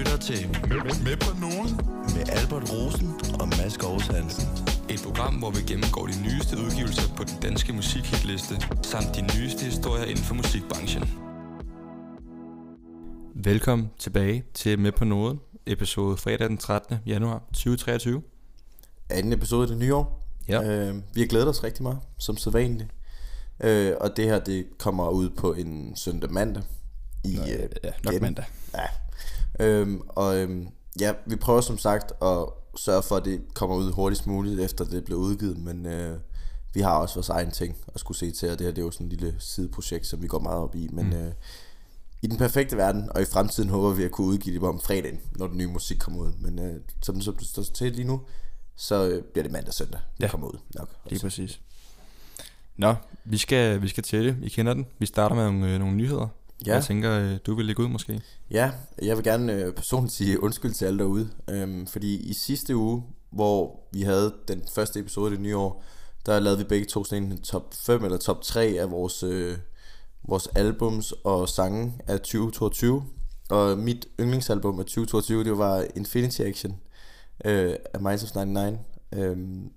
lytter til Med på nogen med Albert Rosen og Mads Gårds Hansen. Et program, hvor vi gennemgår de nyeste udgivelser på den danske musikhitliste, samt de nyeste historier inden for musikbranchen. Velkommen tilbage til Med på Noget, episode fredag den 13. januar 2023. Anden episode af det nye år. Ja. Øh, vi har glædet os rigtig meget, som sædvanligt. Øh, og det her, det kommer ud på en søndag mandag. I, Nå, øh, ja, nok mandag. Ja. Øhm, og øhm, ja, vi prøver som sagt at sørge for, at det kommer ud hurtigst muligt, efter det blev udgivet. Men øh, vi har også vores egen ting at skulle se til, og det her det er jo sådan en lille sideprojekt, som vi går meget op i. Men mm. øh, i den perfekte verden, og i fremtiden håber vi at kunne udgive det om fredagen, når den nye musik kommer ud. Men øh, som, som det står til lige nu, så øh, bliver det mandag søndag, det Ja. kommer ud nok. Lige præcis. Nå, vi skal, vi skal til det. I kender den. Vi starter med nogle, øh, nogle nyheder. Ja. Jeg tænker, øh, du vil lægge ud måske. Ja, jeg vil gerne øh, personligt sige undskyld til alle derude, øhm, fordi i sidste uge, hvor vi havde den første episode af det nye år, der lavede vi begge to sådan en top 5 eller top 3 af vores, øh, vores albums og sange af 2022. Og mit yndlingsalbum af 2022, det var Infinity Action øh, af Minds of 99. Øhm,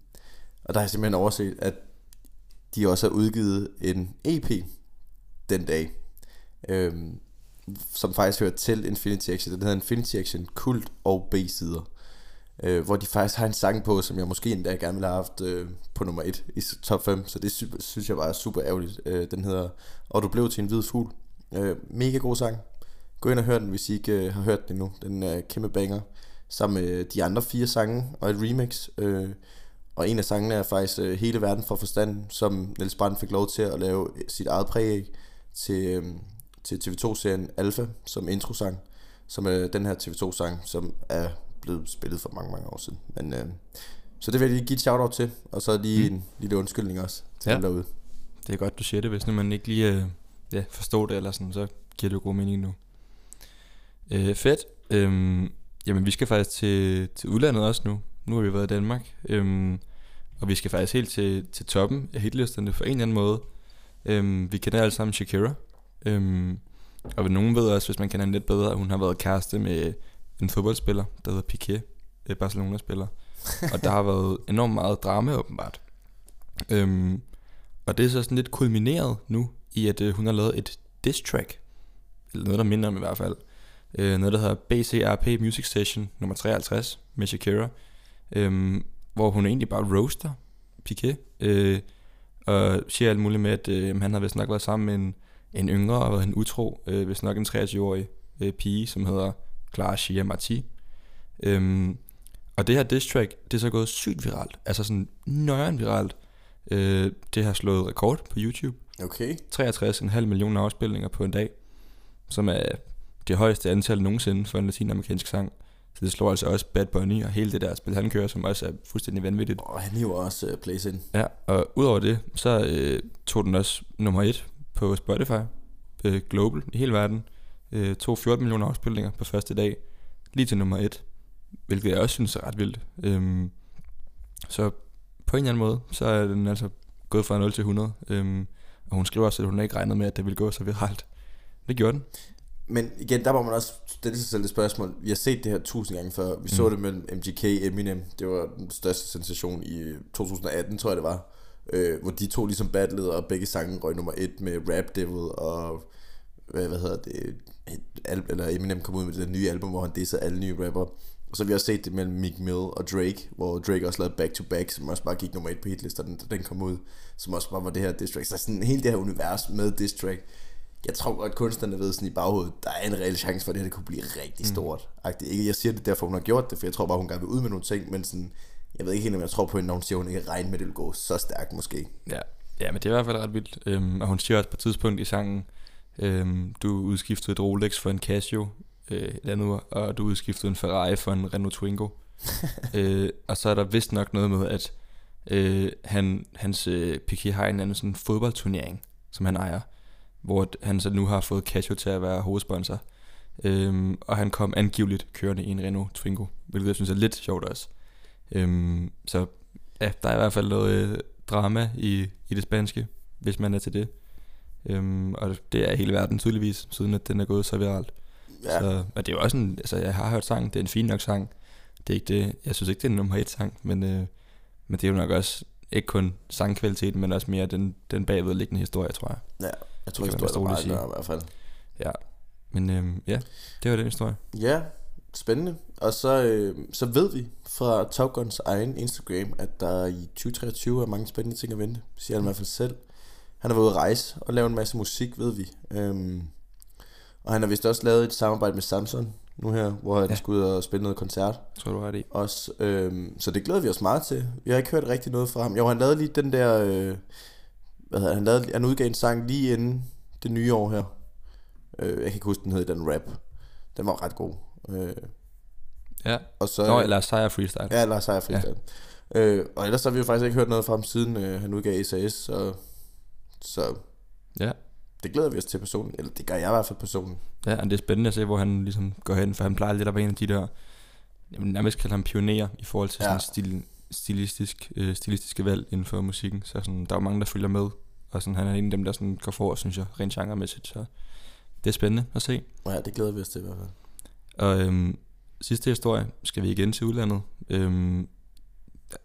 og der har jeg simpelthen overset, at de også har udgivet en EP den dag øh, som faktisk hører til Infinity Action. Den hedder Infinity Action Kult og B-sider. Øh, hvor de faktisk har en sang på, som jeg måske endda gerne ville have haft øh, på nummer 1 i top 5. Så det sy- synes jeg var super ærgerligt. Øh, den hedder Og du blev til en hvid fugl. Øh, mega god sang. Gå ind og hør den, hvis I ikke øh, har hørt den endnu. Den er kæmpe banger. Sammen med øh, de andre fire sange og et remix. Øh, og en af sangene er faktisk øh, Hele verden for forstand, som Niels Brandt fik lov til at lave sit eget præg til, øh, til TV2-serien Alpha som introsang, som er den her TV2-sang, som er blevet spillet for mange, mange år siden. Men, øh, så det vil jeg lige give et shout-out til, og så lige mm. en lille undskyldning også til Ja. ja. derude. Det er godt, du siger det. Hvis nu man ikke lige øh, ja, forstår det, eller sådan, så giver det jo god mening nu. Øh, fedt. Øhm, jamen, vi skal faktisk til, til udlandet også nu. Nu har vi været i Danmark. Øhm, og vi skal faktisk helt til, til toppen af hitlisterne på en eller anden måde. Øhm, vi kender alle sammen Shakira. Øhm, og nogen ved også, hvis man kender hende lidt bedre, at hun har været kæreste med en fodboldspiller, der hedder Piqué, øh, Barcelona-spiller. og der har været enormt meget drama, åbenbart. Øhm, og det er så sådan lidt kulmineret nu, i at øh, hun har lavet et diss track, eller noget, der minder om i hvert fald. Øh, noget, der hedder BCRP Music Station nummer 53 med Shakira, øhm, hvor hun egentlig bare roaster Piqué, øh, og siger alt muligt med, at øh, han har vist nok været sammen med en, en yngre og været en utro, øh, vist nok en 23-årig øh, pige, som hedder Clara Shia Marti. Øhm, og det her diss track, det er så gået sygt viralt, altså sådan nøjeren viralt. Øh, det har slået rekord på YouTube. Okay. 63,5 millioner afspilninger på en dag, som er det højeste antal nogensinde for en latinamerikansk sang. Så det slår altså også Bad Bunny og hele det der spil, han kører, som også er fuldstændig vanvittigt. Og han hiver også uh, plays ind. Ja, og udover det, så øh, tog den også nummer et på Spotify, øh, global i hele verden. Øh, tog 14 millioner afspilninger på første dag, lige til nummer et, hvilket jeg også synes er ret vildt. Øhm, så på en eller anden måde, så er den altså gået fra 0 til 100. Øhm, og hun skriver også, at hun ikke regnede med, at det ville gå så viralt. Det gjorde den. Men igen, der må man også stille sig selv det spørgsmål. Vi har set det her tusind gange før. Vi mm. så det mellem MGK og Eminem. Det var den største sensation i 2018, tror jeg det var. Øh, hvor de to ligesom battlede, og begge sange røg nummer et med Rap Devil og... Hvad, hvad hedder det? Et al- eller Eminem kom ud med det nye album, hvor han dissede alle nye rapper. Og så har vi også set det mellem Meek Mill og Drake, hvor Drake også lavede Back to Back, som også bare gik nummer et på hitlisterne, da den kom ud. Som også bare var det her diss track. Så sådan hele det her univers med diss track jeg tror godt, kunstnerne ved sådan i baghovedet, der er en reel chance for, at det her det kunne blive rigtig stort. Mm. Ikke, jeg siger det derfor, hun har gjort det, for jeg tror bare, hun gerne vil ud med nogle ting, men sådan, jeg ved ikke helt, om jeg tror på hende, når hun siger, hun ikke regner med, at det vil gå så stærkt måske. Ja, ja men det er i hvert fald ret vildt. Øhm, og hun siger også på et tidspunkt i sangen, øhm, du udskiftede et Rolex for en Casio øh, et andet år, og du udskiftede en Ferrari for en Renault Twingo. øh, og så er der vist nok noget med, at øh, han, hans øh, Piqué har en anden sådan fodboldturnering, som han ejer, hvor han så nu har fået Casio til at være hovedsponsor. Øhm, og han kom angiveligt kørende i en Renault Twingo, hvilket jeg synes er lidt sjovt også. Øhm, så ja, der er i hvert fald noget øh, drama i, i det spanske, hvis man er til det. Øhm, og det er hele verden tydeligvis, siden at den er gået så viralt. Ja. Så, og det er jo også en, altså jeg har hørt sangen, det er en fin nok sang. Det er ikke det, jeg synes ikke, det er en nummer et sang, men, øh, men det er jo nok også ikke kun sangkvaliteten, men også mere den, den bagvedliggende historie, tror jeg. Ja, jeg tror Det man er meget i hvert fald. Ja, men øh, ja, det var den historie. Ja, spændende. Og så, øh, så ved vi fra Top Guns egen Instagram, at der i 2023 er mange spændende ting at vente, siger han i hvert fald selv. Han har været ude at rejse og lave en masse musik, ved vi. Øhm, og han har vist også lavet et samarbejde med Samsung nu her, hvor han Ja. skal ud og spille noget koncert. Tror du har ret i. Også, øhm, så det glæder vi os meget til. Vi har ikke hørt rigtig noget fra ham. Jo, han lavede lige den der... Øh, hvad hedder, han, lavede, han udgav en sang lige inden det nye år her. Øh, jeg kan ikke huske, den hed den rap. Den var ret god. Øh, Ja, og så, Nå, eller Sejr Freestyle. Ja, Lars Seier Freestyle. Ja. Øh, og ellers har vi jo faktisk ikke hørt noget fra ham siden øh, han udgav SAS, så, så Ja. det glæder vi os til personligt. Eller det gør jeg i hvert fald personligt. Ja, og det er spændende at se, hvor han ligesom går hen, for han plejer lidt at være en af de der, jeg vil nærmest kalde ham pionerer i forhold til Ja. sådan stil, stilistisk, øh, stilistiske valg inden for musikken. Så sådan, der er jo mange, der følger med, og sådan, han er en af dem, der sådan går for, synes jeg, rent genremæssigt. Så det er spændende at se. Ja, det glæder vi os til i hvert fald. Og øhm, sidste historie skal vi igen til udlandet. Øhm,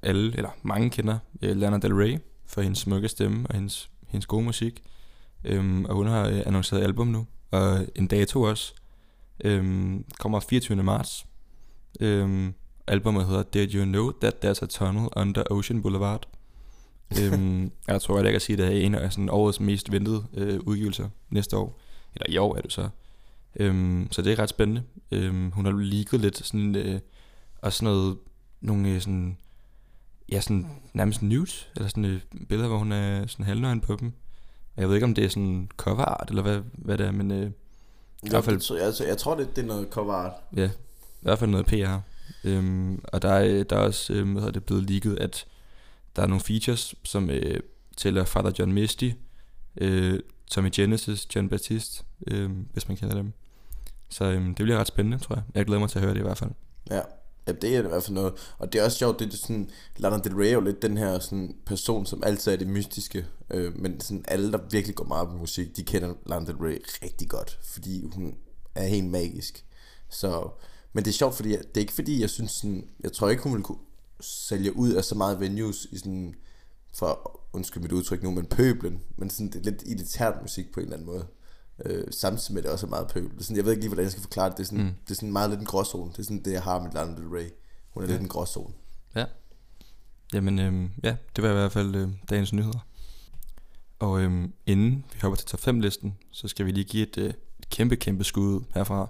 alle, eller mange kender øh, Lana Del Rey for hendes smukke stemme og hendes, hendes gode musik. Øhm, og hun har øh, annonceret album nu, og en dato også. Øhm, kommer 24. marts. Øhm, albumet hedder Did You Know That There's a Tunnel Under Ocean Boulevard? øhm, jeg tror jeg kan sige, at det er en af sådan, årets mest ventede øh, udgivelser næste år. Eller i år er det så. Øhm, så det er ret spændende. Øhm, hun har leaget lidt sådan, øh, og sådan noget, nogle øh, sådan, ja, sådan nærmest nudes, eller sådan øh, billeder, hvor hun er sådan halvnøgen på dem. Og jeg ved ikke, om det er sådan cover art, eller hvad, hvad det er, men øh, I hvert fald- Det, tror- altså, jeg tror, det, det er noget cover art. ja, i hvert fald noget PR. Øhm, og der er, der er også øh, hvad det, blevet leaget, at der er nogle features, som øh, tæller Father John Misty, øh, Tommy Genesis, John Baptiste, øh, hvis man kender dem. Så øh, det bliver ret spændende, tror jeg. Jeg glæder mig til at høre det i hvert fald. Ja. Ja, det er i hvert fald noget. Og det er også sjovt, det er sådan, Lana Del Rey er jo lidt den her sådan, person, som altid er det mystiske. Øh, men sådan alle, der virkelig går meget på musik, de kender Lana Del Rey rigtig godt, fordi hun er helt magisk. Så, men det er sjovt, fordi det er ikke fordi, jeg synes sådan, jeg tror ikke, hun ville kunne sælge ud af så meget venues i sådan, for undskyld mit udtryk nu, men pøblen, men sådan, det er lidt elitært musik på en eller anden måde. Øh, samtidig med det også er meget pøbel. Sådan, jeg ved ikke lige, hvordan jeg skal forklare det. Det er sådan, Mm. det er sådan meget lidt en gråzone. Det er sådan det, jeg har med Lana Del Rey. Hun er Ja. lidt en gråzone. Jamen, øhm, ja, det var i hvert fald øh, dagens nyheder. Og øhm, inden vi hopper til top 5 listen, så skal vi lige give et, øh, et kæmpe, kæmpe skud herfra.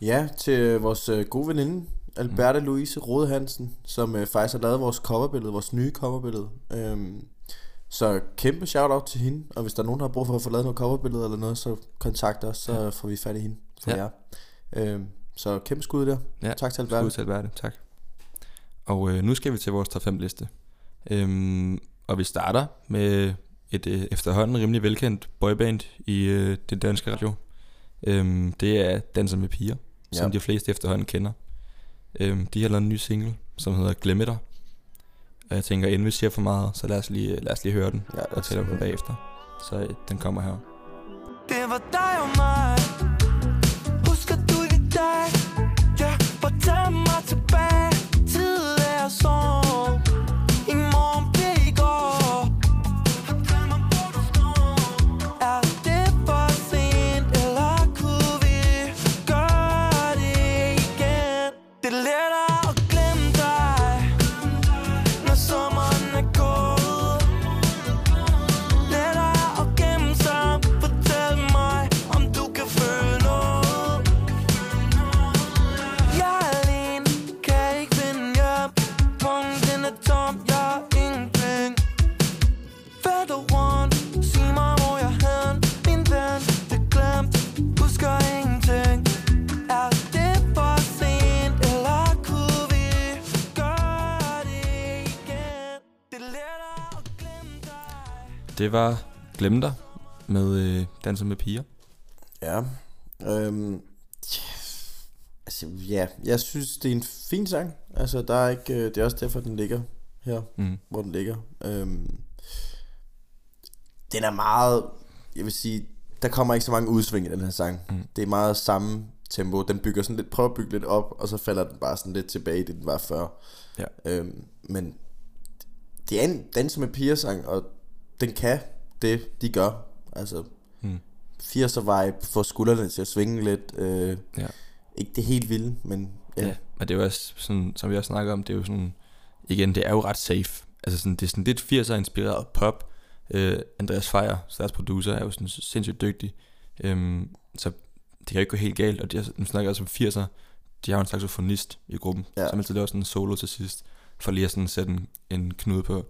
Ja, til vores øh, gode veninde, Alberta. Louise Rode Hansen, som øh, faktisk har lavet vores coverbillede, vores nye coverbillede. Øhm, så kæmpe shout-out til hende, og hvis der er nogen, der har brug for at få lavet noget coverbillede eller noget, så kontakt os, så ja. får vi fat i hende for Ja. jer. Øhm, så kæmpe skud der. Ja, Tak til Alberta. Skud til Alberte, tak. Og øh, nu skal vi til vores top 5 liste. Øhm, og vi starter med et øh, efterhånden rimelig velkendt boyband i øh, det danske radio. Øhm, det er Danser med piger, ja. som de fleste efterhånden kender. Øhm, de har lavet en ny single, som hedder Glemme dig. Og jeg tænker, inden vi siger for meget, så lad os lige, lad os lige høre den Ja, og tælle om den bagefter. Så øh, den kommer her. Det var dig og mig Husker du i dag Ja, bare Det var Glem dig med øh, Danser med piger. Ja. Øhm, altså, ja, jeg synes, det er en fin sang. Altså, der er ikke, øh, det er også derfor, den ligger her, Mm. hvor den ligger. Øhm, den er meget, jeg vil sige, der kommer ikke så mange udsving i den her sang. Mm. Det er meget samme tempo. Den bygger sådan lidt, prøver at bygge lidt op, og så falder den bare sådan lidt tilbage i det, den var før. Ja. Øhm, men det er en dans med piger-sang, og den kan det, de gør. Altså, Mm. 80'er vibe, får skuldrene til at svinge lidt. Øh, Ja. Ikke det helt vilde, men ja. Ja, og det er jo også sådan, som vi også snakker om, det er jo sådan, igen, det er jo ret safe. Altså sådan, det er sådan lidt 80'er inspireret pop. Øh, Andreas Fejer, deres producer, er jo sådan sindssygt dygtig. Øhm, så det kan jo ikke gå helt galt, og de, nu snakker også om 80'er. De har jo en saxofonist i gruppen, ja. som altid laver sådan en solo til sidst, for lige at sådan sætte en, en knude på.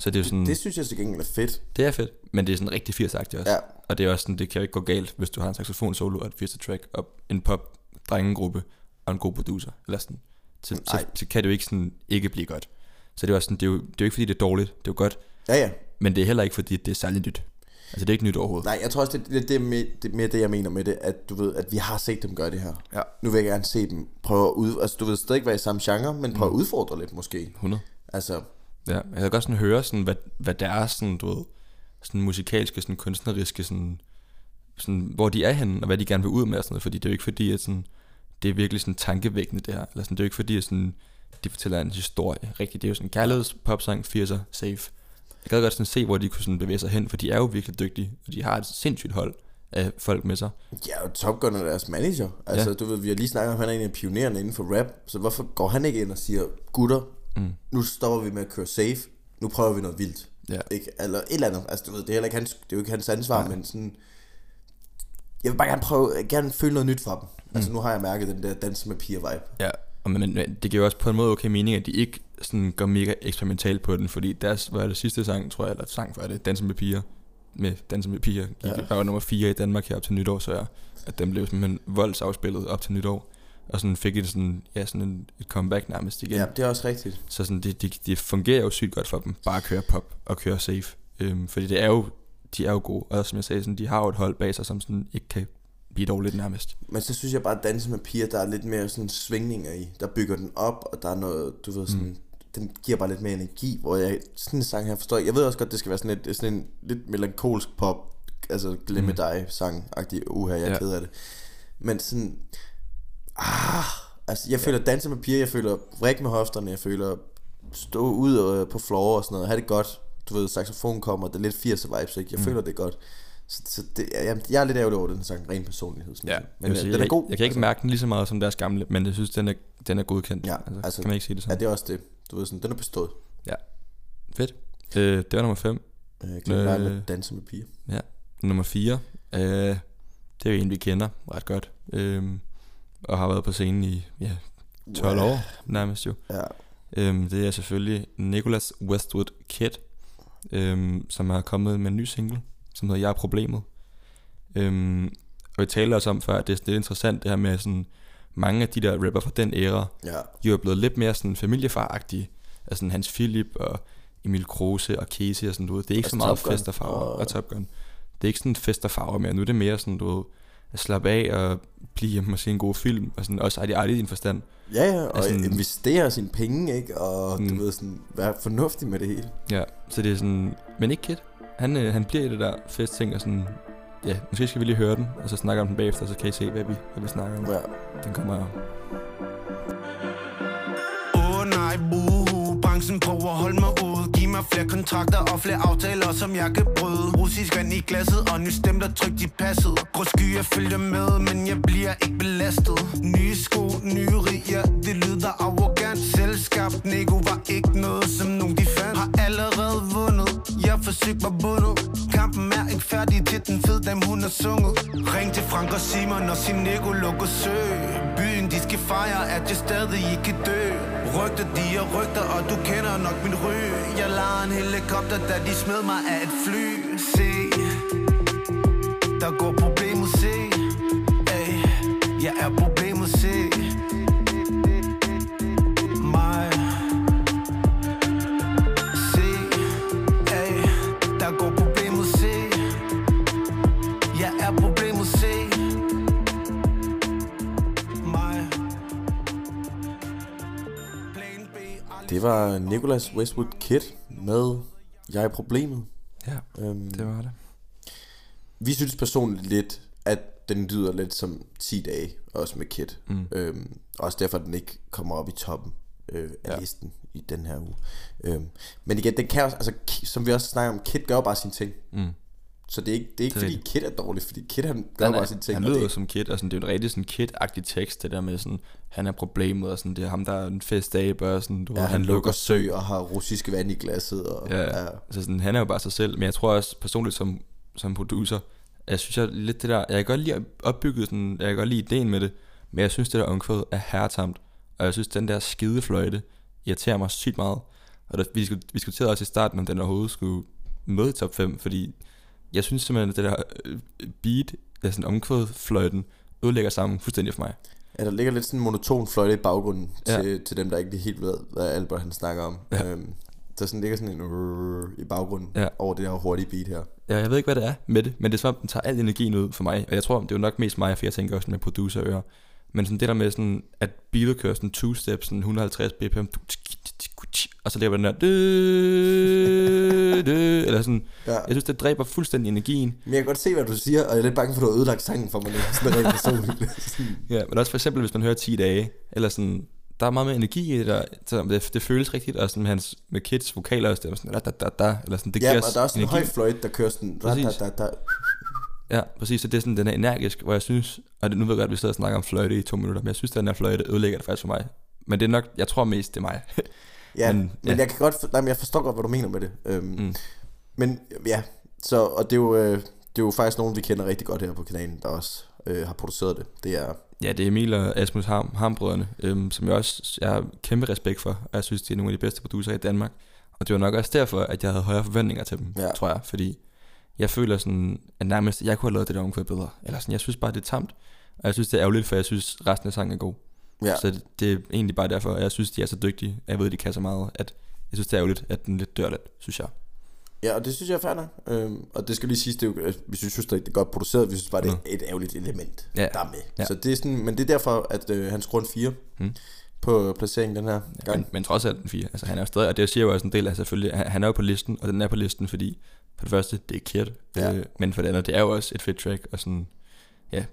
Så det er jo sådan, Det det, synes jeg til gengæld er fedt. det er fedt, men det er sådan rigtig 80'er-agtigt også. Ja. Og det er også sådan, det kan jo ikke gå galt, hvis du har en saxofon solo og et 80'er track, og en pop drengegruppe og en god producer. Eller sådan. Så, så, så, kan det jo ikke sådan ikke blive godt. Så det er, også sådan, det, er jo, det er jo ikke fordi, det er dårligt. Det er jo godt. Ja, ja. Men det er heller ikke fordi, det er særligt nyt. Altså det er ikke nyt overhovedet. Nej, jeg tror også, det, det, det, er mere, det er mere det, jeg mener med det, at du ved, at vi har set dem gøre det her. Ja. Nu vil jeg gerne se dem prøve at ud, altså du ved stadig være i samme genre, men prøve at udfordre lidt måske. 100. Altså, Ja, jeg kan godt sådan høre, sådan, hvad, hvad deres sådan, du ved, sådan musikalske, sådan kunstneriske, sådan, sådan, hvor de er henne, og hvad de gerne vil ud med og sådan noget, fordi det er jo ikke fordi, at sådan, det er virkelig sådan tankevækkende det her, eller sådan, det er jo ikke fordi, at sådan, de fortæller en historie, rigtigt, det er jo sådan en kærligheds popsang, 80'er, safe. Jeg kan godt sådan se, hvor de kunne sådan bevæge sig hen, for de er jo virkelig dygtige, og de har et sindssygt hold af folk med sig. ja, og Top Gun er deres manager. Altså, Ja. du ved, vi har lige snakket om, at han er en af pionererne inden for rap, så hvorfor går han ikke ind og siger, gutter, Mm. nu stopper vi med at køre safe, nu prøver vi noget vildt. Ja. Ikke? Eller et eller andet. Altså, du ved, det er heller ikke hans, det er jo ikke hans ansvar, men sådan... Jeg vil bare gerne prøve, jeg gerne føle noget nyt fra dem. Mm. Altså, nu har jeg mærket den der dans med piger vibe. Ja, og men, men det giver jo også på en måde okay mening, at de ikke sådan går mega eksperimentalt på den, fordi deres, hvad er det sidste sang, tror jeg, eller sang for det, Danse med piger, med Danse med piger, gik, Ja. ja. var nummer 4 i Danmark her op til nytår, så jeg, at den blev simpelthen voldsafspillet op til nytår, og sådan fik et, sådan, ja, sådan en, et comeback nærmest igen. Ja, det er også rigtigt. Så sådan, det, det, det fungerer jo sygt godt for dem, bare at køre pop og køre safe, øhm, fordi det er jo, de er jo gode, og som jeg sagde, sådan, de har jo et hold bag sig, som sådan ikke kan blive dårligt nærmest. Men så synes jeg bare, at danse med piger, der er lidt mere sådan svingninger i. Der bygger den op, og der er noget, du ved sådan... Mm. Den giver bare lidt mere energi, hvor jeg sådan en sang her forstår jeg. Ved også godt, det skal være sådan, et, sådan en lidt melankolsk pop, altså glemme Mm. dig sang agtig uha, jeg er. Ja. ked af det. Men sådan, ah, altså jeg føler danse med piger, jeg føler vrik med hofterne, jeg føler stå ud og, på floor og sådan noget, have det godt. Du ved, saxofon kommer, det er lidt 80'er vibes, ikke? Jeg mm. føler det godt. Så, så det, jeg, jeg er lidt ærgerlig over den sang, ren personlighed. Ja, men jeg, øh, sige, den er jeg, god. Jeg kan ikke mærke den lige så meget som deres gamle, men jeg synes, den er, den er godkendt. Ja, altså, altså- altså, kan man ikke sige det Ja, sådan. det er også det. Du ved sådan, den er bestået. Fedt. Øh, det var nummer 5. Øh, Jeg bare Øh. danse med piger. Nummer 4. Øh, det er jo en, vi kender ret godt. Øh, og har været på scenen i ja, 12 Wow. år nærmest jo. Ja. Øhm, det er selvfølgelig Nicholas Westwood Kid, øhm, som har kommet med en ny single, som hedder Jeg er problemet. Øhm, og vi talte også om før, at det er lidt interessant det her med sådan, mange af de der rapper fra den æra, Ja. jo er blevet lidt mere sådan familiefaragtige. Altså Hans Philip og Emil Kruse og Casey og sådan noget. Det er ikke Altså så meget fest og farver. Og Top Gun. Det er ikke sådan fest og farver mere. Nu er det mere sådan, du ved, at slappe af og blive hjemme og se en god film. Og sådan også ej, i din forstand. Ja, ja, og Altså, investere sine penge, ikke? Og mm. du ved sådan, være fornuftig med det hele. Ja, så det er sådan... Men ikke Kid. Han, øh, han bliver i det der festting og sådan... Ja, måske skal vi lige høre den, og så snakker om den bagefter, så kan I se, hvad vi, hvad vi snakker om. Ja. Den kommer her. Åh oh, nej, buhu Branchen prøver at holde mig ude Giv mig flere kontrakter og flere aftaler, som jeg kan bryde. Russisk vand i glasset, og ny stem, der trygt i passet Grå skyer følger med, men jeg bliver ikke belastet. Nye sko, nye riger, det lyder arrogant. Selskab, nego var ikke noget, som nogen de fandt. Har allerede vundet, jeg forsøgte mig bundet Kampen er ikke færdig til den fed dem hun har sunget. Ring til Frank og Simon, og sin Nico lukker sø Byen, de skal fejre, at jeg stadig ikke dø Rygter, de er rygter, og du kender nok min ry. Jeg lader en helikopter, da de smed mig af et fly. Se, der går problemet, se. Ay, Jeg er problemet, var Nicholas Westwood Kid med Jeg er problemet. Ja, Øhm, det var det. Vi synes personligt lidt, at den lyder lidt som 10 dage, også med Kid. Mm. Øhm, også derfor, at den ikke kommer op i toppen øh, af ja. listen i den her uge. Øhm, men igen, den kan også, altså, som vi også snakker om, Kid gør jo bare sine ting. Mm. Så det er ikke, det er ikke Det er fordi Kid er dårlig, fordi Kid han gør Han, bare sine ting. han lyder det, som Kid, og sådan, det er jo en rigtig sådan Kid-agtig tekst, det der med sådan, han er problemet, og sådan, det er ham, der er en fest af, og sådan, du ja, ved, han, lukker sø og har russisk vand i glasset. Og, Ja, ja. Altså sådan, han er jo bare sig selv, men jeg tror også personligt som, som producer, jeg synes jeg lidt det der, jeg kan godt lide opbygget sådan, jeg kan godt lide ideen med det, men jeg synes det der omkvæd er herretamt, og jeg synes den der skide fløjte irriterer mig sygt meget, og der, vi diskuterede- også i starten, om den overhovedet skulle med i top 5, fordi jeg synes simpelthen, at det der øh, beat, der sådan omkvæd fløjten, ødelægger sammen fuldstændig for mig. Ja, der ligger lidt sådan en monoton fløjte i baggrunden Ja. til, til dem, der ikke helt ved, hvad Albert han snakker om. Ja. Øhm, der sådan ligger sådan en i baggrunden Ja. over det her hurtige beat her. Ja, jeg ved ikke, hvad det er med det, men det er som om, den tager al energien ud for mig. Og jeg tror, det er jo nok mest mig, for jeg tænker også med producerører. Men sådan det der med sådan, at beatet kører sådan two steps, sådan 150 bpm, og så ligger den der, dø, dø, eller sådan. Ja. Jeg synes, det dræber fuldstændig energien. Men jeg kan godt se, hvad du siger, og jeg er lidt bange for, at du har ødelagt sangen for mig. Sådan rent personligt. Ja, men også for eksempel, hvis man hører 10 dage, eller sådan, der er meget mere energi i det der, så det, det føles rigtigt, og sådan med, hans, med Kids vokaler er sådan, da, da, da, da, eller sådan, det ja, giver og der er også en høj fløjte, der kører sådan... Da, da, da, da. Ja, præcis, så det er sådan, den er energisk, hvor jeg synes, og det, nu ved jeg godt, at vi sidder og snakker om fløjte i to minutter, men jeg synes, at den her fløjte ødelægger det faktisk for mig. Men det er nok, jeg tror mest, det er mig. Ja, Men, men, ja. jeg kan godt... Nej, men jeg forstår godt, hvad du mener med det. Øhm, Mm. Men ja, så... Og det er jo... Øh, det er jo faktisk nogen, vi kender rigtig godt her på kanalen, der også øh, har produceret det. Det er... Ja, det er Emil og Asmus Ham, Hambrødrene, øhm, som jeg også jeg har kæmpe respekt for, og jeg synes, de er nogle af de bedste producer i Danmark. Og det var nok også derfor, at jeg havde højere forventninger til dem. Ja. tror jeg, fordi jeg føler sådan, at nærmest, jeg kunne have lavet det der omkvæd bedre. Eller sådan, jeg synes bare, det er tamt, og jeg synes, det er ærgerligt, for jeg synes, resten af sangen er god. Ja, Så det, det er egentlig bare derfor, at jeg synes, de er så dygtige, jeg ved, de kan så meget, at jeg synes, det er ærgerligt, at den lidt dør lidt, synes jeg. ja, og det synes jeg er fair nok. Øhm, og det skal lige siges, det er jo, øh, vi synes, det er godt produceret, vi synes bare, det er et ærgerligt element, Ja. der er med. Ja. Så det er sådan, men det er derfor, at øh, han skruer en 4 Mm. på placeringen den her gang. Men, men trods alt den fire. Altså, han er jo stadig, og det siger jo også en del af selvfølgelig, han, han er jo på listen, og den er på listen, fordi for det første, det er Kid, Ja. øh, men for det andet, det er jo også et fedt track, og sådan, ja,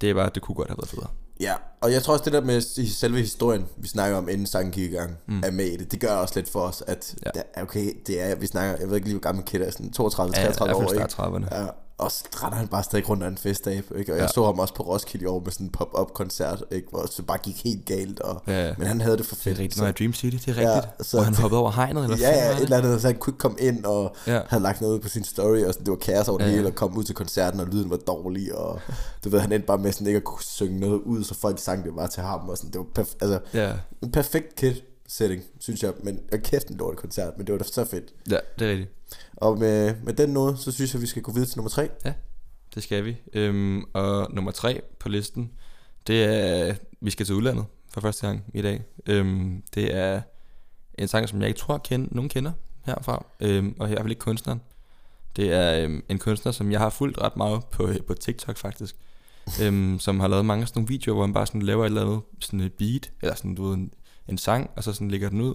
det er bare, det kunne godt have været federe. Ja, og jeg tror også det der med selve historien, vi snakker om inden sangen gik i gang, mm. er med i det. Det gør også lidt for os, at Ja. okay, det er, vi snakker, jeg ved ikke lige, hvor gammel Kid er, sådan 32, Ja, 33 i hvert år, ikke? start 30'erne. Ja, og så render han bare stadig rundt af en festdag, ikke? Og jeg Ja. så ham også på Roskilde i år med sådan en pop-up koncert, ikke? Hvor det bare gik helt galt, og, Ja, ja. men han havde det for Det fedt. er rigtigt, så- når jeg Dream City, det er Ja, rigtigt. så hvor han det- hoppede over hegnet, eller Ja, ja, et eller andet, så han kunne ikke komme ind, og Ja. ja. havde lagt noget på sin story, og sådan, det var kaos over det Ja, ja, ja. hele, og kom ud til koncerten, og lyden var dårlig, og du ved, han endte bare med sådan ikke at kunne synge noget ud, så folk sang det bare til ham, og sådan, det var perf- altså, det? Ja, en perfekt kid setting, synes jeg, men og kæft en lort koncert, men det var da så fedt. ja, det er rigtigt. Og med, med den noget, så synes jeg, vi skal gå videre til nummer tre. Det skal vi. Øhm, og nummer tre på listen, det er, vi skal til udlandet for første gang i dag. Øhm, det er en sang, som jeg ikke tror, kend, nogen kender herfra, øhm, og i hvert fald ikke kunstneren. Det er øhm, en kunstner, som jeg har fulgt ret meget på, på TikTok faktisk, øhm, som har lavet mange sådan nogle videoer, hvor han bare sådan laver et eller andet sådan et beat, eller sådan du ved, en, en sang, og så sådan lægger den ud.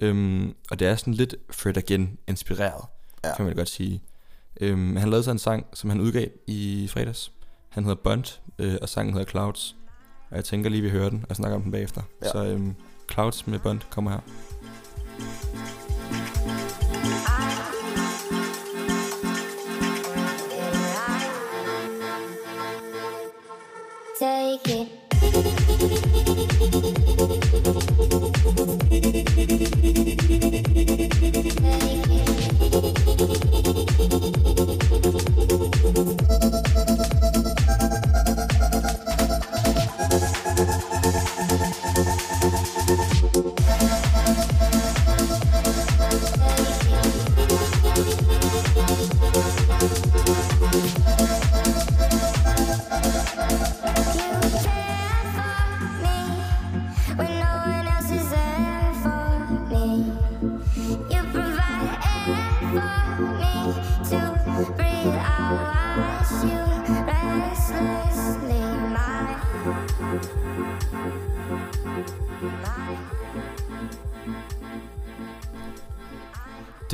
Øhm, og det er sådan lidt Fred Again inspireret, ja. Kan man godt sige. Øhm, han lavede så en sang, som han udgav i fredags. Han hedder Bond, øh, og sangen hedder Clouds. Og jeg tænker lige, vi hører den og snakker om den bagefter. Ja. Så øhm, Clouds med Bond kommer her. Take it.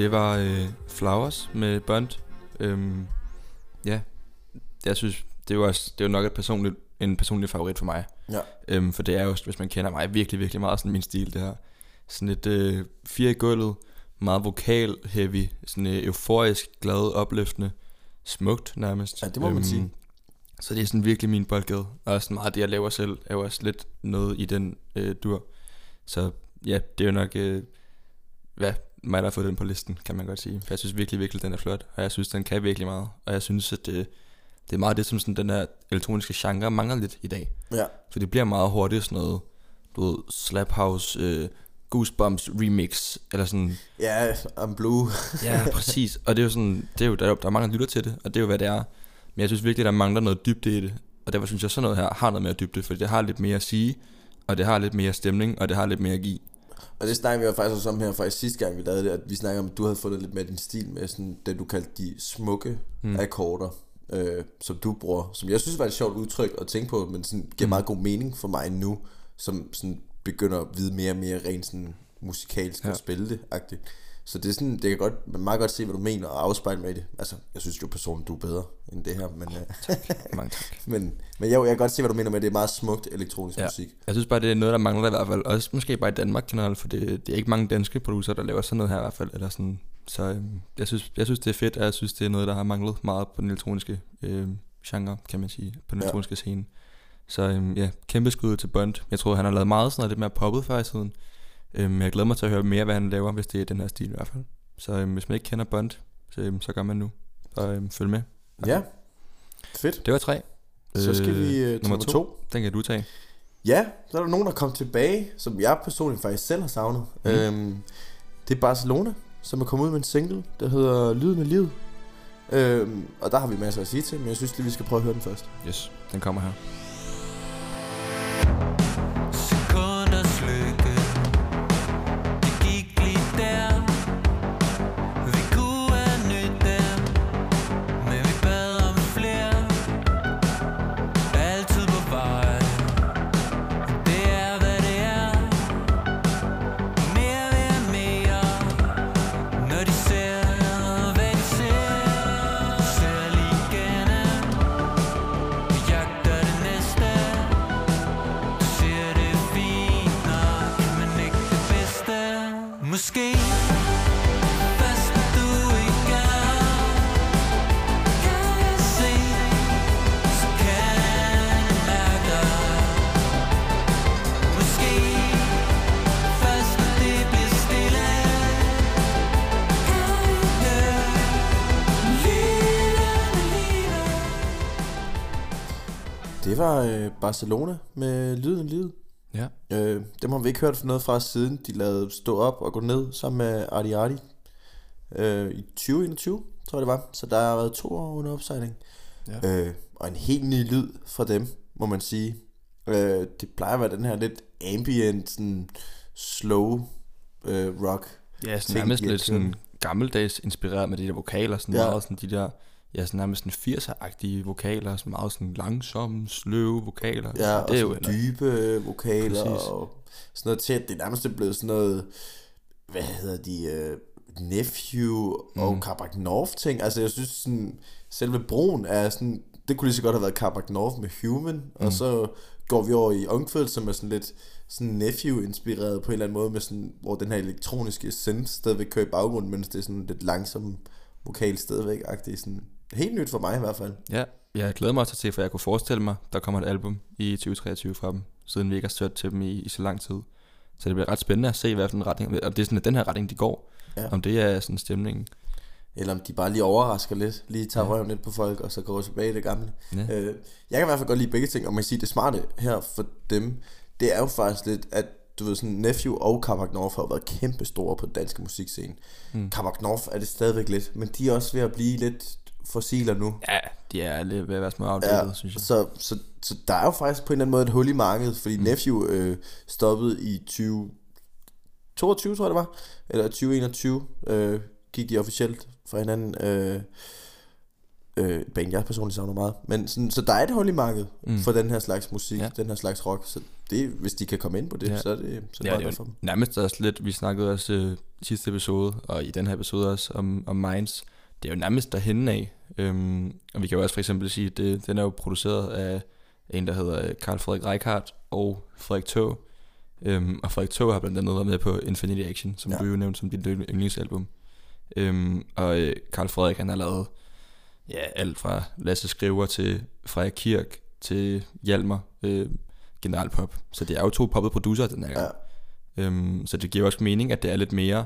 Det var øh, Flowers med Bond. Øhm, ja, jeg synes det er jo også det er jo nok et personligt, en personlig favorit for mig. Ja. Øhm, for det er jo, hvis man kender mig, virkelig, virkelig meget sådan min stil, det her. Sådan et øh, fire i gulvet, meget vokal heavy, sådan øh, euforisk, glad, opløftende, smukt nærmest. Ja, det må man sige. Så det er sådan virkelig min boldgade. Og sådan meget af det, jeg laver selv, er jo også lidt noget i den øh, dur. Så ja, det er jo nok, øh, hvad, mig, der har fået den på listen, kan man godt sige. For jeg synes virkelig, virkelig, den er flot. Og jeg synes, den kan virkelig meget. Og jeg synes, at det, det er meget det, som sådan, den her elektroniske genre mangler lidt i dag. Ja. For det bliver meget hurtigt sådan noget, du ved, Slap House, øh, Goosebumps remix, eller sådan, Ja, I'm blue. ja, præcis. Og det er jo sådan, det er jo, der, er der er mange, der lytter til det, og det er jo, hvad det er. Men jeg synes virkelig, der mangler noget dybde i det. Og derfor synes jeg, sådan noget her har noget mere dybde, fordi det har lidt mere at sige, og det har lidt mere stemning, og det har lidt mere at give. Og det snakker vi jo faktisk også om her faktisk sidste gang vi lavede det, at vi snakker om, at du havde fundet lidt med din stil med sådan det, du kaldte de smukke mm. akkorder, øh, som du bruger, som jeg synes var et sjovt udtryk at tænke på, men sådan giver mm. meget god mening for mig nu, som sådan begynder at vide mere og mere rent sådan musikalsk ja. Ja. og spille det -agtigt. Så det er sådan, det kan godt, man meget godt se, hvad du mener og afspejle med det. Altså, jeg synes jo personligt, du er bedre end det her, men, øh, Mange tak. men, men jeg, jeg kan godt se, hvad du mener med, det er meget smukt elektronisk ja. Musik. Jeg synes bare, det er noget, der mangler i hvert fald. Også måske bare i Danmark generelt, for det, det er ikke mange danske producer, der laver sådan noget her i hvert fald. Eller sådan. Så øhm, jeg, synes, jeg synes, det er fedt, og jeg synes, det er noget, der har manglet meget på den elektroniske øh, genre, kan man sige, på den Ja. elektroniske scene. Så øhm, ja, kæmpe skud til Bond. Jeg tror, han har lavet meget sådan noget lidt mere poppet før i tiden. Øhm, jeg glæder mig til at høre mere, hvad han laver, hvis det er den her stil i hvert fald. Så øhm, hvis man ikke kender Bond, så, øhm, så gør man nu. Og øhm, følg med. Ja, fedt. Det var tre. Så skal vi øh, til nummer to. to. Den kan du tage. Ja, så er der nogen, der kom tilbage, som jeg personligt faktisk selv har savnet. Mm. Øhm, det er Barcelona, som er kommet ud med en single, der hedder Lyden af livet. Øhm, og der har vi masser at sige til, men jeg synes lige, vi skal prøve at høre den først. Yes, den kommer her. Barcelona med Lyden livet. Ja. Øh, dem har vi ikke hørt noget fra siden de lavede Stå op og gå ned sammen med Arti Arti øh, i 2021, tror jeg det var. Så der har været to år under opsejling. Ja. Øh, og en helt ny lyd fra dem, må man sige. Øh, det plejer at være den her lidt ambient, sådan slow øh, rock. Ja, sådan nærmest lidt sådan gammeldags inspireret med de der vokaler, sådan ja. meget sådan de der, ja, sådan nærmest sådan 80'er-agtige vokaler, sådan meget sådan langsomme, sløve vokaler. Ja, og det er jo dybe vokaler Præcis. og sådan noget at det er nærmest blevet sådan noget, hvad hedder de, øh, Nephew og Mm. North ting. Altså jeg synes sådan, selve broen er sådan, det kunne lige så godt have været Carbac North med Human, mm. og så går vi over i Unkfeld, som er sådan lidt sådan Nephew-inspireret på en eller anden måde, med sådan, hvor den her elektroniske synth stadigvæk kører i baggrunden, mens det er sådan lidt langsom vokal stadigvæk-agtigt. Sådan, helt nyt for mig i hvert fald. Ja, jeg glæder mig også til, for jeg kunne forestille mig, der kommer et album i 2023 fra dem, siden vi ikke har stødt til dem i, i så lang tid. Så det bliver ret spændende at se, hvad for en retning, om det er sådan, at den her retning, de går. Ja. Om det er sådan stemningen. Eller om de bare lige overrasker lidt, lige tager ja. røven lidt på folk, og så går tilbage i det gamle. Ja. Øh, jeg kan i hvert fald godt lide begge ting, og man kan sige, det smarte her for dem, det er jo faktisk lidt, at du ved sådan, Nephew og Carbac North har været kæmpe store på den danske musikscene. Mm. Carbac North er det stadigvæk lidt, men de er også ved at blive lidt fossiler nu. Ja, de er lidt ved at være små outdated, ja, synes jeg. Så, så, så der er jo faktisk på en eller anden måde et hul i markedet, fordi mm. Nephew øh, stoppede i 2022, tror jeg det var, eller 2021, øh, gik de officielt fra hinanden. Øh, øh, band jeg personligt savner meget. Men sådan, så der er et hul i markedet mm. For den her slags musik, ja. Den her slags rock. Så det, hvis de kan komme ind på det, ja. Så er det, så er det Ja, det er for dem. nærmest også lidt, vi snakkede også øh, sidste episode, og i den her episode også, om, om Minds, det er jo nærmest derhen af. Øhm, og vi kan jo også for eksempel sige, at det, den er jo produceret af en, der hedder øh, Carl Frederik Reichardt og Frederik Tog. Øhm, og Frederik Tog har blandt andet været med på Infinity Action, som Ja. du jo nævnte som dit yndlingsalbum. Øhm, og øh, Carl Frederik, han har lavet ja, alt fra Lasse Skriver til Freja Kirk til Hjalmar, øh, generalpop. Så det er jo to poppet producer den her gang. Ja. Øhm, så det giver også mening, at det er lidt mere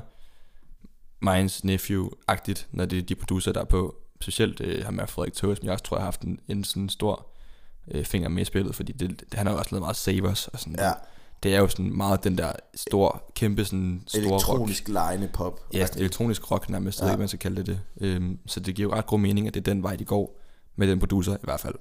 Minds Nephew-agtigt, når det er de producer, der er på. Specielt øh, ham med Frederik Tøge, som jeg også tror har haft en, en sådan stor øh, finger med i spillet, fordi det, det, han har jo også lavet meget Savers og sådan. Ja, Det er jo sådan meget den der stor, kæmpe sådan rock. elektronisk lejende pop. Ja, sådan elektronisk rock nærmest, ja. Ja. ikke, man skal kalde det det. Øhm, så det giver jo ret god mening, at det er den vej, de går med den producer i hvert fald.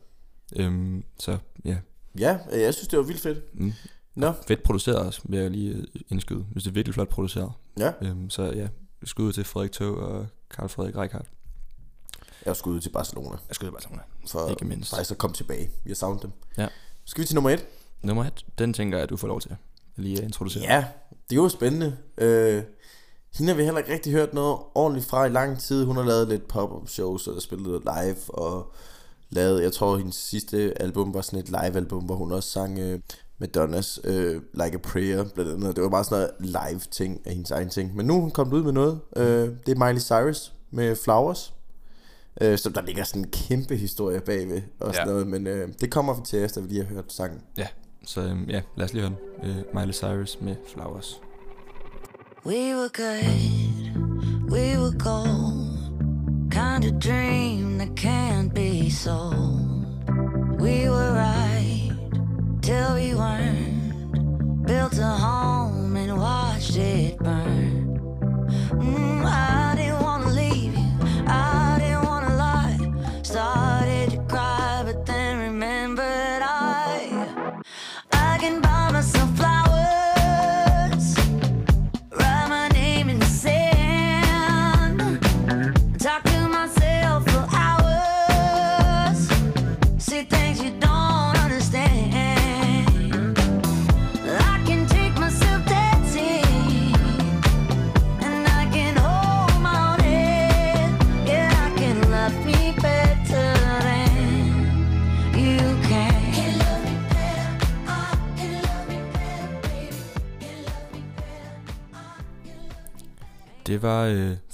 Øhm, så ja, Ja, øh, jeg synes, det var vildt fedt. mm. Nå, fedt produceret også, vil jeg lige øh, indskyde. Hvis det er virkelig flot produceret. ja. Øhm, så ja, skud til Frederik Tog og Karl Frederik Reichardt. Jeg skud ud til Barcelona, Jeg skyder bare sådan for Ikke mindst. faktisk at komme tilbage. Vi har savnet dem. Ja. Skal vi til nummer et? Nummer et, den tænker jeg, at du får lov til at lige at introducere. Ja, det er jo spændende. Øh, hende har vi heller ikke rigtig hørt noget ordentligt fra i lang tid. Hun har lavet lidt pop-up shows og spillet live og lavet, jeg tror hendes sidste album var sådan et live album, hvor hun også sang øh, Madonnas øh, Like a Prayer blandt andet. Det var bare sådan noget live ting af hendes egen ting. Men nu er hun kommet ud med noget. Øh, det er Miley Cyrus med Flowers. Øh, så der ligger sådan en kæmpe historie bagved og sådan Ja. noget, men øh, det kommer til efter vi lige har hørt sangen. ja. Så øhm, ja, lad os lige høre den. Øh, Miley Cyrus med Flowers. We were good, we were gold. Kind of dream that can't be sold. We were right till we weren't. Built a home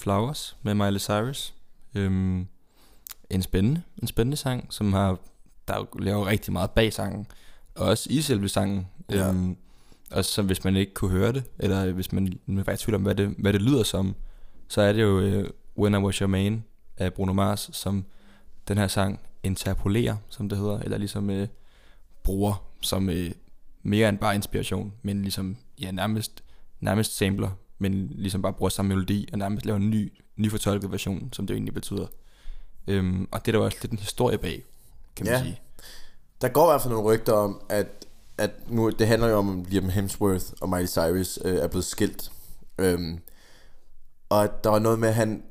Flowers med Miley Cyrus. Øhm, en spændende, en spændende sang, som har der er jo lavet rigtig meget bag sangen, og også i selve sangen. Ja. Øhm, og så hvis man ikke kunne høre det, eller hvis man, man var i tvivl om, hvad det, hvad det lyder som, så er det jo øh, When I Was Your Man af Bruno Mars, som den her sang interpolerer, som det hedder, eller ligesom øh, bruger som øh, mere end bare inspiration, men ligesom ja, nærmest, nærmest sampler, men ligesom bare bruger samme melodi, og nærmest laver en ny, ny fortolket version, som det jo egentlig betyder. Øhm, og det er der også lidt en historie bag, kan man Ja. sige. Der går i hvert fald nogle rygter om, at, at nu, det handler jo om, at Liam Hemsworth og Miley Cyrus øh, er blevet skilt. Øhm, og at der var noget med, at han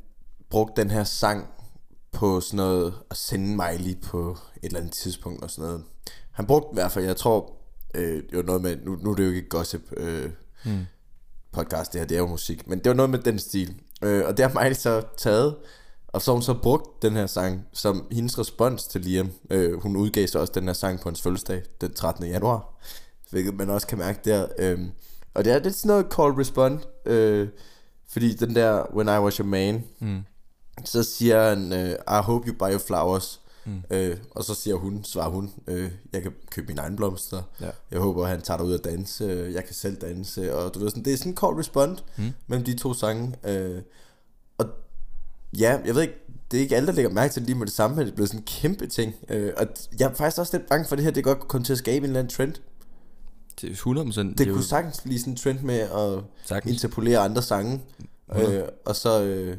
brugte den her sang på sådan noget, at sende Miley på et eller andet tidspunkt og sådan noget. Han brugte i hvert fald, jeg tror, øh, det var noget med, nu, nu er det jo ikke gossip øh, Mm. Podcast, det her, det er jo musik, men det var noget med den stil. Øh, og det har Miley så taget, og så har hun så brugt den her sang som hendes respons til Liam. Øh, hun udgav så også den her sang på hans fødselsdag, den 13. januar, hvilket man også kan mærke der. Øh, og det er lidt sådan noget call respond, øh, fordi den der When I Was Your Man, Mm. så siger han, øh, I hope you buy your flowers. Mm. Øh, og så siger hun, svarer hun, øh, jeg kan købe mine egne blomster. Ja. Jeg håber, han tager dig ud at danse. Jeg kan selv danse. Og du ved, sådan, det er sådan en call respond Mm. mellem de to sange. Øh, og ja, jeg ved ikke, det er ikke alle, der lægger mærke til det lige med det samme, men det er blevet sådan en kæmpe ting. Øh, og jeg er faktisk også lidt bange for det her, det godt kunne komme til at skabe en eller anden trend. Det er 100%. Det, det det jo kunne sagtens blive sådan en trend med at sagtens. interpolere andre sange. Øh, og så, øh,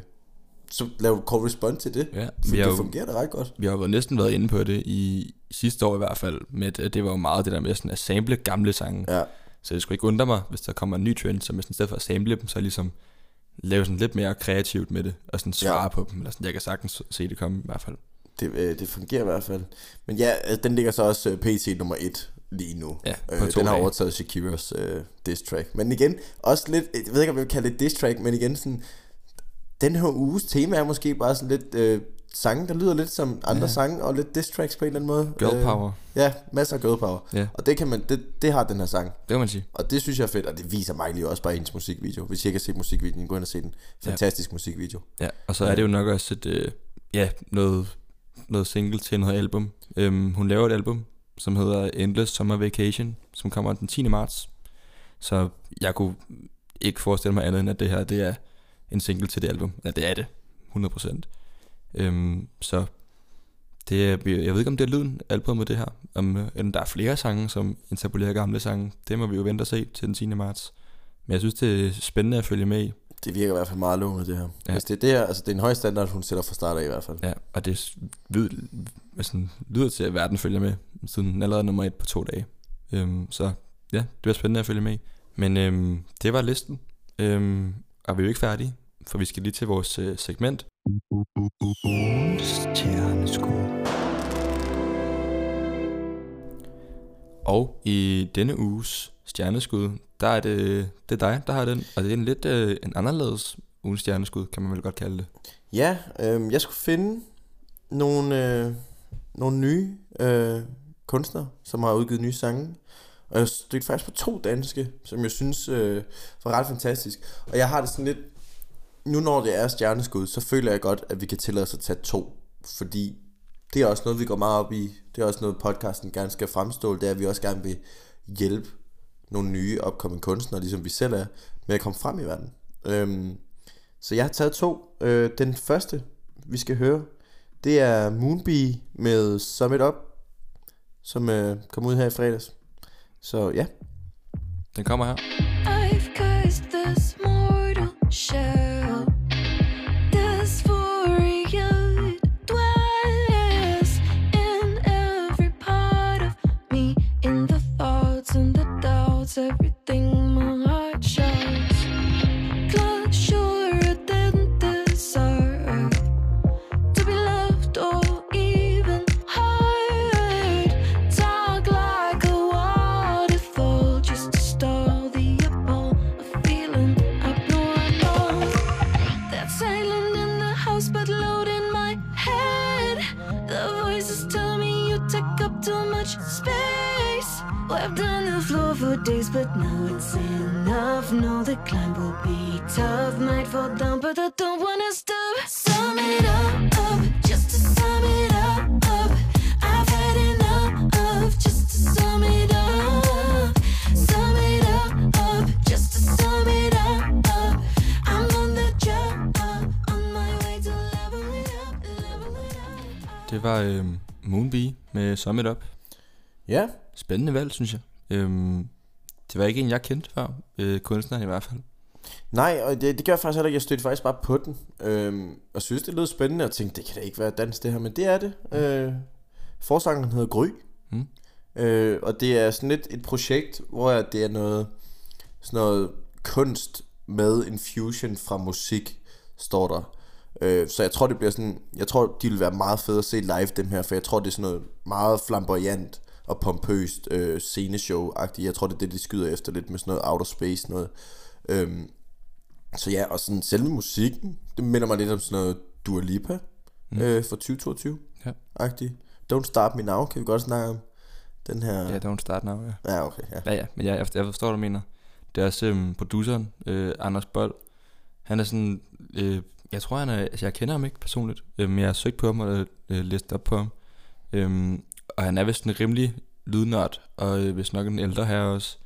så lave call respond til det. Ja, har det jo, fungerer da ret godt. vi har jo næsten været inde på det i sidste år i hvert fald, med at det var jo meget det der med sådan at sample gamle sange. Ja. Så det skulle ikke undre mig, hvis der kommer en ny trend, som i stedet for at sample dem, så ligesom lave sådan lidt mere kreativt med det, og sådan svare Ja. på dem, eller sådan, jeg kan sagtens se det komme i hvert fald. Det, øh, det fungerer i hvert fald. Men ja, øh, den ligger så også øh, PT nummer 1 lige nu. Ja, Øh, den har overtaget Shakiras øh, diss track. Men igen, også lidt, jeg ved ikke om jeg vil kalde det diss track, men igen sådan, den her uges tema er måske bare sådan lidt øh, sange, der lyder lidt som andre Ja. sange, og lidt diss tracks på en eller anden måde. Girl power. Øh, ja, masser af girl power. Ja. Og det, kan man, det, det har den her sang. Det kan man sige. Og det synes jeg er fedt, og det viser mig lige også bare hendes musikvideo. Hvis I ikke har set musikvideoen, gå ind og se den. Fantastisk ja. musikvideo. Ja, og så er det jo nok også et, øh, ja, noget, noget single til noget album. Øhm, hun laver et album, som hedder Endless Summer Vacation, som kommer den 10. marts. Så jeg kunne ikke forestille mig andet end, at det her det er en single til det album. Ja, det er det. 100%. Øhm, så det er, jeg ved ikke, om det er lyden albumet det her. Om øh, der er flere sange, som interpolerer gamle sange. Det må vi jo vente og se til den 10. marts. Men jeg synes, det er spændende at følge med i. Det virker i hvert fald meget lovende, det her. Ja. Hvis det er det her, altså det er en høj standard, hun sætter fra start af i hvert fald. Ja, og det vid, sådan, lyder til, at verden følger med, siden den allerede er nummer et på to dage. Øhm, så ja, det bliver spændende at følge med i. Men øhm, det var listen, øhm, og vi er jo ikke færdige, for vi skal lige til vores øh, segment. Og i denne uges stjerneskud, der er det, det er dig, der har den, og det er en lidt øh, en anderledes ugens stjerneskud, kan man vel godt kalde det. Ja, øh, jeg skulle finde nogle, øh, nogle nye øh, kunstnere, som har udgivet nye sange. Og jeg stødte faktisk på to danske, som jeg synes øh, var ret fantastisk. Og jeg har det sådan lidt, nu når det er stjerneskud, så føler jeg godt, at vi kan tillade os at tage to. Fordi det er også noget, vi går meget op i. Det er også noget, podcasten gerne skal fremstå. Det er, at vi også gerne vil hjælpe nogle nye opkommende kunstnere, ligesom vi selv er, med at komme frem i verden. Øhm, så jeg har taget to. Øh, den første, vi skal høre, det er Moonbee med Summit Up, som øh, kom ud her i fredags. Så ja, Den kommer her. Tough, might fall down, but I don't wanna stop. Sum it up, up, just to sum it up, up. I've had enough of just to sum it up, sum it up, up, just to sum it up, up. I'm on the job, up, on my way to level it up, level it up. Det var øh, Moonbee med Sum It Up. ja, Spændende valg, synes jeg. Øhm, det var ikke en, jeg kendte før. Øh, kunstneren i hvert fald. Nej, og det, det gør faktisk heller ikke. Jeg stødte faktisk bare på den. Øhm, og synes, det lød spændende, og tænkte, det kan da ikke være dans det her, men det er det. Øh, forsangeren hedder Gry. Mm. Øh, og det er sådan lidt et projekt, hvor det er noget, sådan noget kunst med en fusion fra musik, står der. Øh, så jeg tror, det bliver sådan, jeg tror, de vil være meget fede at se live dem her, for jeg tror, det er sådan noget meget flamboyant og pompøst øh, sceneshow-agtigt. Jeg tror, det er det, de skyder efter lidt med sådan noget outer space noget. Øhm, så ja, og sådan selve musikken, det minder mig lidt om sådan noget Dua Lipa mm. øh, for 2022 Ja. agtigt. Don't Start Me Now, kan vi godt snakke om. Den her... Ja, don't start now, ja. ja okay, ja. Ja, ja, men jeg, jeg jeg forstår, hvad du mener. Det er også øhm, produceren, øh, Anders Bold. Han er sådan, øh, jeg tror han er, altså jeg kender ham ikke personligt, øh, men jeg har søgt på ham og øh, læst op på ham. Øhm, og han er vist en rimelig lydnørd, og øh, vist nok en ældre her også.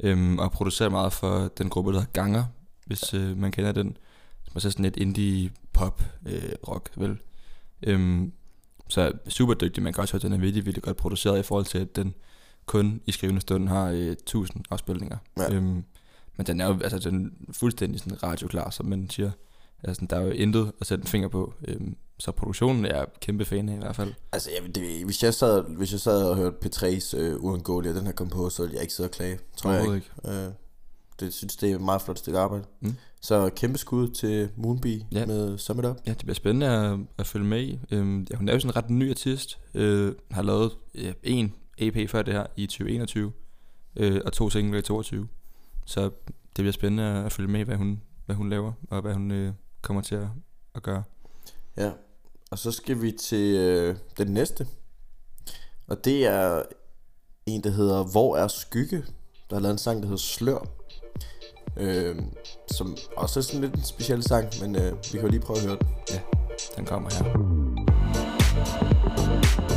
Øhm, og producerer meget for den gruppe, der hedder Ganger, hvis øh, man kender den. Som er så sådan et indie pop øh, rock, vel. Øhm, så super dygtig, man kan også høre, at den er virkelig, virkelig godt produceret i forhold til, at den kun i skrivende stund har øh, 1000 afspilninger. Ja. Øhm, men den er jo altså, den er fuldstændig sådan radioklar, som man siger. Altså, der er jo intet at sætte en finger på. Øhm, så produktionen er jeg kæmpe fan af i hvert fald. Altså, jeg, det, hvis, jeg sad, hvis jeg sad og hørte P3's øh, uundgåelige, den her kom på, så ville jeg ikke sidde og klage. Tror jeg Overhovedet ikke. Øh, det synes, det er et meget flot stykke arbejde. Mm. Så kæmpe skud til Moonbee Ja. med Sum It Up. Ja, det bliver spændende at, at følge med i. Øhm, ja, hun er jo sådan en ret ny artist. Øh, har lavet ja, en EP før det her i 2021, øh, og to singler i 22. Så det bliver spændende at følge med i, hvad hun, hvad hun laver, og hvad hun øh, kommer til at, at gøre. Ja, og så skal vi til øh, den næste. Og det er en, der hedder Hvor er skygge? Der har lavet en sang, der hedder Slør. Øh, som også er sådan lidt en speciel sang, men øh, vi kan jo lige prøve at høre den. Ja, den kommer her. Hvor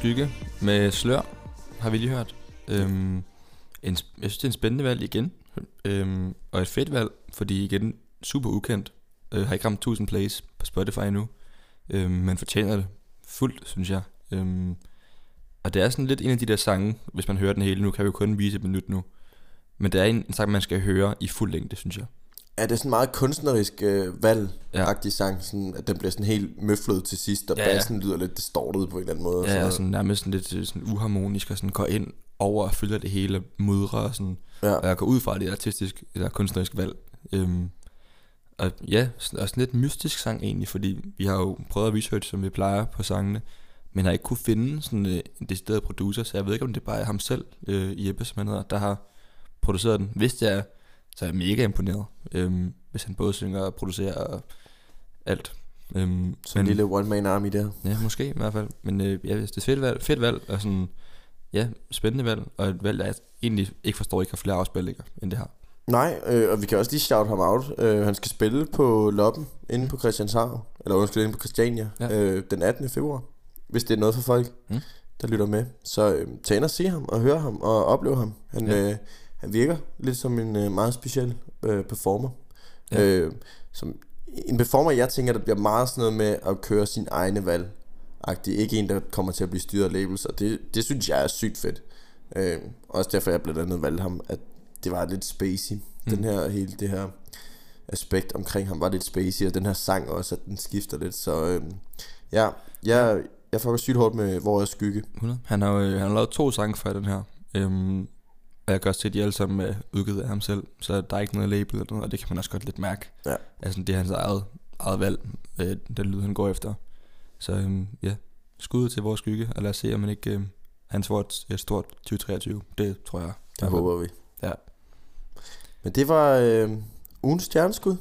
skygge med slør, har vi lige hørt. Øhm, en, jeg synes, det er en spændende valg igen. Øhm, og et fedt valg, fordi igen, super ukendt. Øh, har ikke ramt 1000 plays på Spotify endnu. Øhm, men fortjener det fuldt, synes jeg. Øhm, og det er sådan lidt en af de der sange, hvis man hører den hele, nu kan vi jo kun vise et minut nu. Men det er en, en sang, man skal høre i fuld længde, synes jeg. Ja, det er sådan meget kunstnerisk øh, valg Ja. sang, sådan, at den bliver sådan helt møflet til sidst, og Ja, ja, bassen lyder lidt distortet på en eller anden måde. og Ja, sådan og noget. sådan nærmest sådan lidt øh, sådan uharmonisk og sådan går ind over og fylder det hele mudre og sådan. Ja. Og jeg går ud fra, at det er artistisk eller kunstnerisk valg. Øhm, og ja, sådan, og sådan lidt mystisk sang egentlig, fordi vi har jo prøvet at research, som vi plejer på sangene, men har ikke kunne finde sådan øh, en decideret producer, så jeg ved ikke, om det bare er ham selv, øh, Jeppe, som han hedder, der har produceret den. Hvis det er, så er jeg mega imponeret, øhm, hvis han både synger og producerer og alt. Øhm, Sådan en lille one-man army der. Ja, måske i hvert fald. Men øh, ja, det er et fedt valg, fedt valg og sådan, ja, spændende valg, og et valg, jeg egentlig ikke forstår, ikke har flere afspillinger, end det her. Nej, øh, og vi kan også lige shout ham out. Øh, han skal spille på Loppen inde på Christianshavn, eller undskyld, inde på Christiania, Ja. øh, den 18. februar. Hvis det er noget for folk, Mm. der lytter med. Så øh, tag ind og se ham, og hør ham, og opleve ham. Han, ja. øh, han virker lidt som en øh, meget speciel øh, performer. Ja. Øh, som en performer, jeg tænker, der bliver meget sådan noget med at køre sin egne valg. -agtig. Ikke en, der kommer til at blive styret af labels, og det, det synes jeg er sygt fedt. Øh, også derfor jeg blandt andet valgte ham, at det var lidt spacey. Mm. Den her, hele det her aspekt omkring ham var lidt spacey, og den her sang også, at den skifter lidt. Så øh, ja, jeg, jeg får sygt hårdt med Hvor er skygge. 100. Han har, øh, han har lavet to sange for den her, øhm, og jeg kan også se, at de alle sammen er udgivet af ham selv, så der er ikke noget label eller noget, og det kan man også godt lidt mærke. Ja. Altså, det er hans eget, eget valg, øh, den lyd, han går efter. Så øhm, ja, skud til vores skygge, og lad os se, om man ikke, øh, han får et, et stort 2023. Det tror jeg. Det håber vi. Ja. Men det var øh, ugens stjerneskud.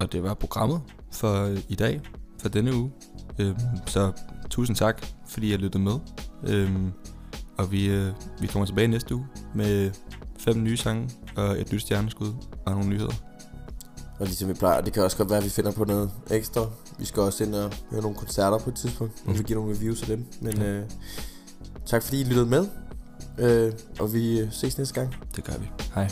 Og det var programmet for øh, i dag, for denne uge. Øhm, så tusind tak, fordi I lyttede med. Øhm, og vi, øh, vi kommer tilbage næste uge med fem nye sange og et nyt stjerneskud og nogle nyheder. Og ligesom vi plejer, det kan også godt være, at vi finder på noget ekstra. Vi skal også ind og høre nogle koncerter på et tidspunkt, og Mm. vi giver nogle reviews af dem. Men Ja. øh, tak fordi I lyttede med, øh, og vi øh, ses næste gang. Det gør vi. Hej.